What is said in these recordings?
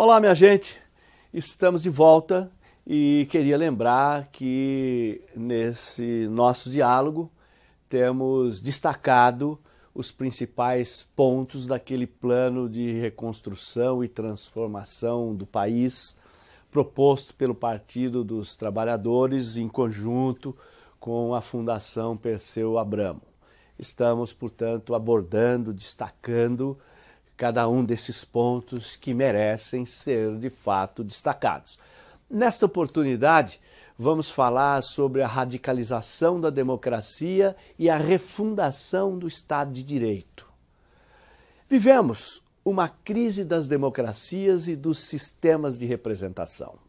Olá, minha gente, estamos de volta e queria lembrar que nesse nosso diálogo temos destacado os principais pontos daquele plano de reconstrução e transformação do país proposto pelo Partido dos Trabalhadores em conjunto com a Fundação Perseu Abramo. Estamos, portanto, abordando, destacando cada um desses pontos que merecem ser de fato destacados. Nesta oportunidade, vamos falar sobre a radicalização da democracia e a refundação do Estado de Direito. Vivemos uma crise das democracias e dos sistemas de representação.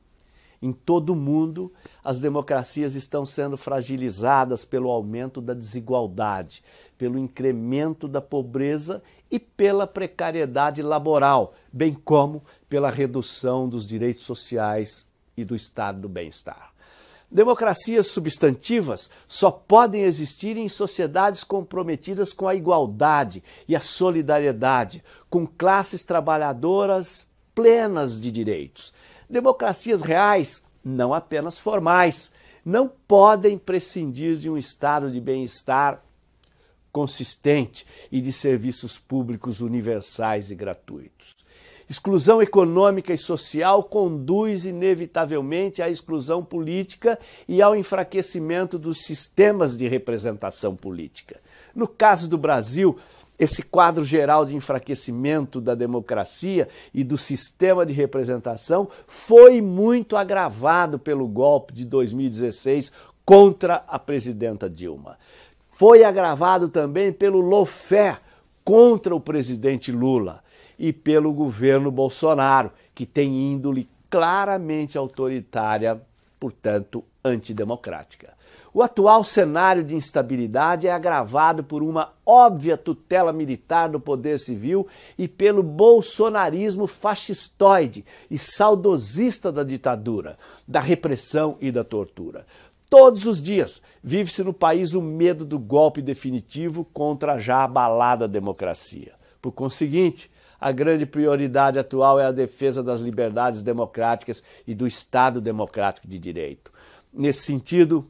Em todo o mundo, as democracias estão sendo fragilizadas pelo aumento da desigualdade, pelo incremento da pobreza e pela precariedade laboral, bem como pela redução dos direitos sociais e do estado do bem-estar. Democracias substantivas só podem existir em sociedades comprometidas com a igualdade e a solidariedade, com classes trabalhadoras plenas de direitos. Democracias reais, não apenas formais, não podem prescindir de um estado de bem-estar consistente e de serviços públicos universais e gratuitos. Exclusão econômica e social conduz inevitavelmente à exclusão política e ao enfraquecimento dos sistemas de representação política. No caso do Brasil, esse quadro geral de enfraquecimento da democracia e do sistema de representação foi muito agravado pelo golpe de 2016 contra a presidenta Dilma. Foi agravado também pelo lawfare contra o presidente Lula e pelo governo Bolsonaro, que tem índole claramente autoritária, portanto, antidemocrática. O atual cenário de instabilidade é agravado por uma óbvia tutela militar do poder civil e pelo bolsonarismo fascistoide e saudosista da ditadura, da repressão e da tortura. Todos os dias vive-se no país o medo do golpe definitivo contra a já abalada democracia. Por conseguinte, a grande prioridade atual é a defesa das liberdades democráticas e do Estado democrático de direito. Nesse sentido,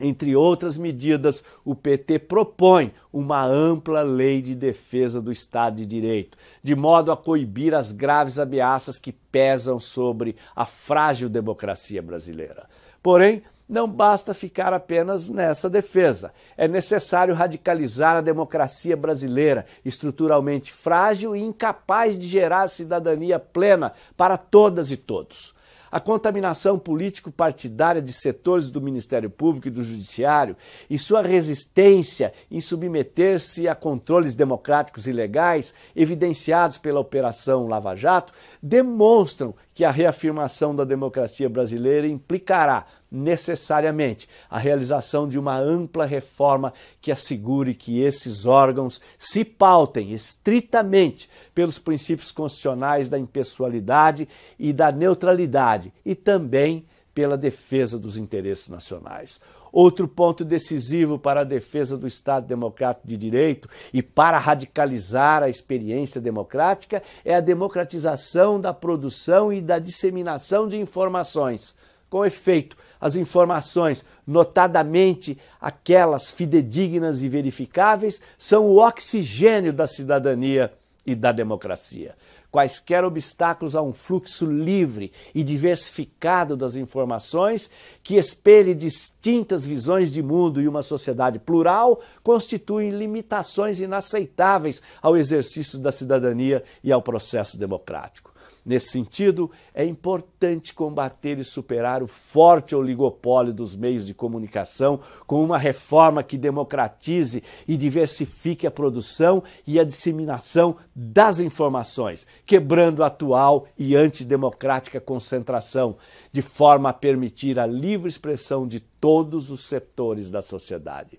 entre outras medidas, o PT propõe uma ampla lei de defesa do Estado de Direito, de modo a coibir as graves ameaças que pesam sobre a frágil democracia brasileira. Porém, não basta ficar apenas nessa defesa. É necessário radicalizar a democracia brasileira, estruturalmente frágil e incapaz de gerar cidadania plena para todas e todos. A contaminação político-partidária de setores do Ministério Público e do Judiciário e sua resistência em submeter-se a controles democráticos e legais, evidenciados pela Operação Lava Jato, demonstram que a reafirmação da democracia brasileira implicará necessariamente a realização de uma ampla reforma que assegure que esses órgãos se pautem estritamente pelos princípios constitucionais da impessoalidade e da neutralidade e também pela defesa dos interesses nacionais. Outro ponto decisivo para a defesa do Estado Democrático de Direito e para radicalizar a experiência democrática é a democratização da produção e da disseminação de informações. Com efeito, as informações, notadamente aquelas fidedignas e verificáveis, são o oxigênio da cidadania e da democracia. Quaisquer obstáculos a um fluxo livre e diversificado das informações, que espelhe distintas visões de mundo e uma sociedade plural, constituem limitações inaceitáveis ao exercício da cidadania e ao processo democrático. Nesse sentido, é importante combater e superar o forte oligopólio dos meios de comunicação com uma reforma que democratize e diversifique a produção e a disseminação das informações, quebrando a atual e antidemocrática concentração, de forma a permitir a livre expressão de todos os setores da sociedade.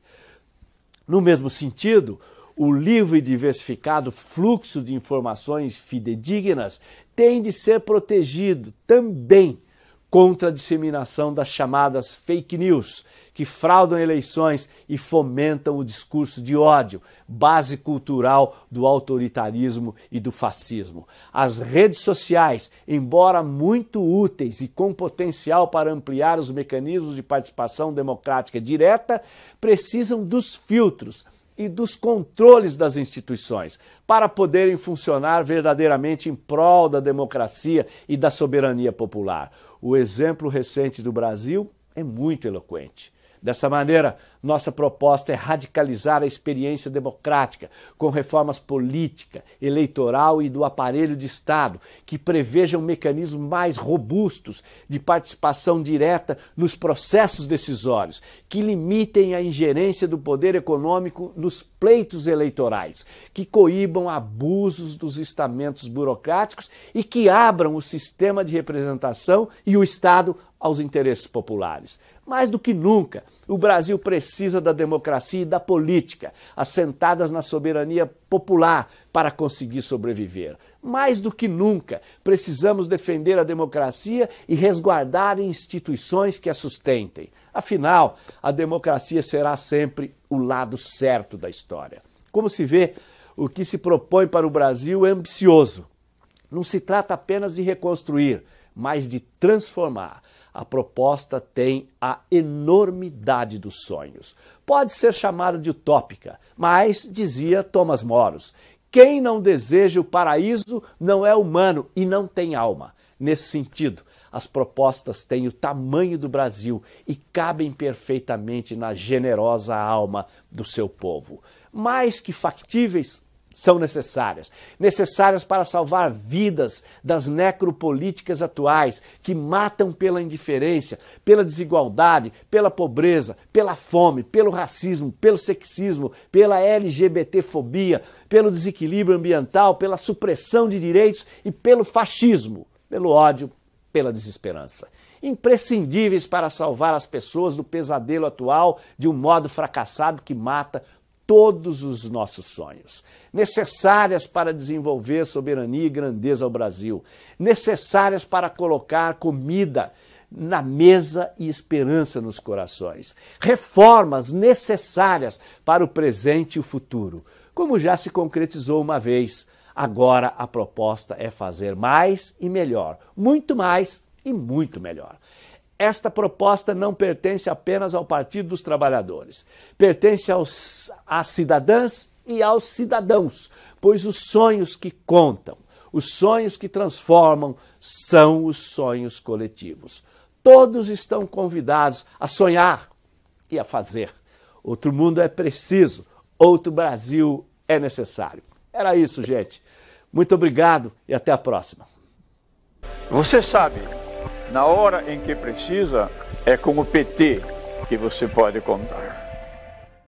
No mesmo sentido, o livre e diversificado fluxo de informações fidedignas tem de ser protegido também contra a disseminação das chamadas fake news, que fraudam eleições e fomentam o discurso de ódio, base cultural do autoritarismo e do fascismo. As redes sociais, embora muito úteis e com potencial para ampliar os mecanismos de participação democrática direta, precisam dos filtros e dos controles das instituições para poderem funcionar verdadeiramente em prol da democracia e da soberania popular. O exemplo recente do Brasil é muito eloquente. Dessa maneira, nossa proposta é radicalizar a experiência democrática com reformas política, eleitoral e do aparelho de Estado, que prevejam mecanismos mais robustos de participação direta nos processos decisórios, que limitem a ingerência do poder econômico nos pleitos eleitorais, que coíbam abusos dos estamentos burocráticos e que abram o sistema de representação e o Estado aos interesses populares. Mais do que nunca, o Brasil precisa da democracia e da política, assentadas na soberania popular, para conseguir sobreviver. Mais do que nunca, precisamos defender a democracia e resguardar instituições que a sustentem. Afinal, a democracia será sempre o lado certo da história. Como se vê, o que se propõe para o Brasil é ambicioso. Não se trata apenas de reconstruir, mas de transformar a proposta tem a enormidade dos sonhos. Pode ser chamada de utópica, mas, dizia Thomas Moros, quem não deseja o paraíso não é humano e não tem alma. Nesse sentido, as propostas têm o tamanho do Brasil e cabem perfeitamente na generosa alma do seu povo. Mais que factíveis, são necessárias. Necessárias para salvar vidas das necropolíticas atuais que matam pela indiferença, pela desigualdade, pela pobreza, pela fome, pelo racismo, pelo sexismo, pela LGBTfobia, pelo desequilíbrio ambiental, pela supressão de direitos e pelo fascismo, pelo ódio, pela desesperança imprescindíveis para salvar as pessoas do pesadelo atual de um modo fracassado que mata todos os nossos sonhos, necessárias para desenvolver soberania e grandeza ao Brasil, necessárias para colocar comida na mesa e esperança nos corações, reformas necessárias para o presente e o futuro, como já se concretizou uma vez. Agora a proposta é fazer mais e melhor, muito mais e muito melhor. Esta proposta não pertence apenas ao Partido dos Trabalhadores, pertence aos, às cidadãs e aos cidadãos, pois os sonhos que contam, os sonhos que transformam, são os sonhos coletivos. Todos estão convidados a sonhar e a fazer. Outro mundo é preciso, outro Brasil é necessário. Era isso, gente. Muito obrigado e até a próxima. Você sabe na hora em que precisa, é com o PT que você pode contar.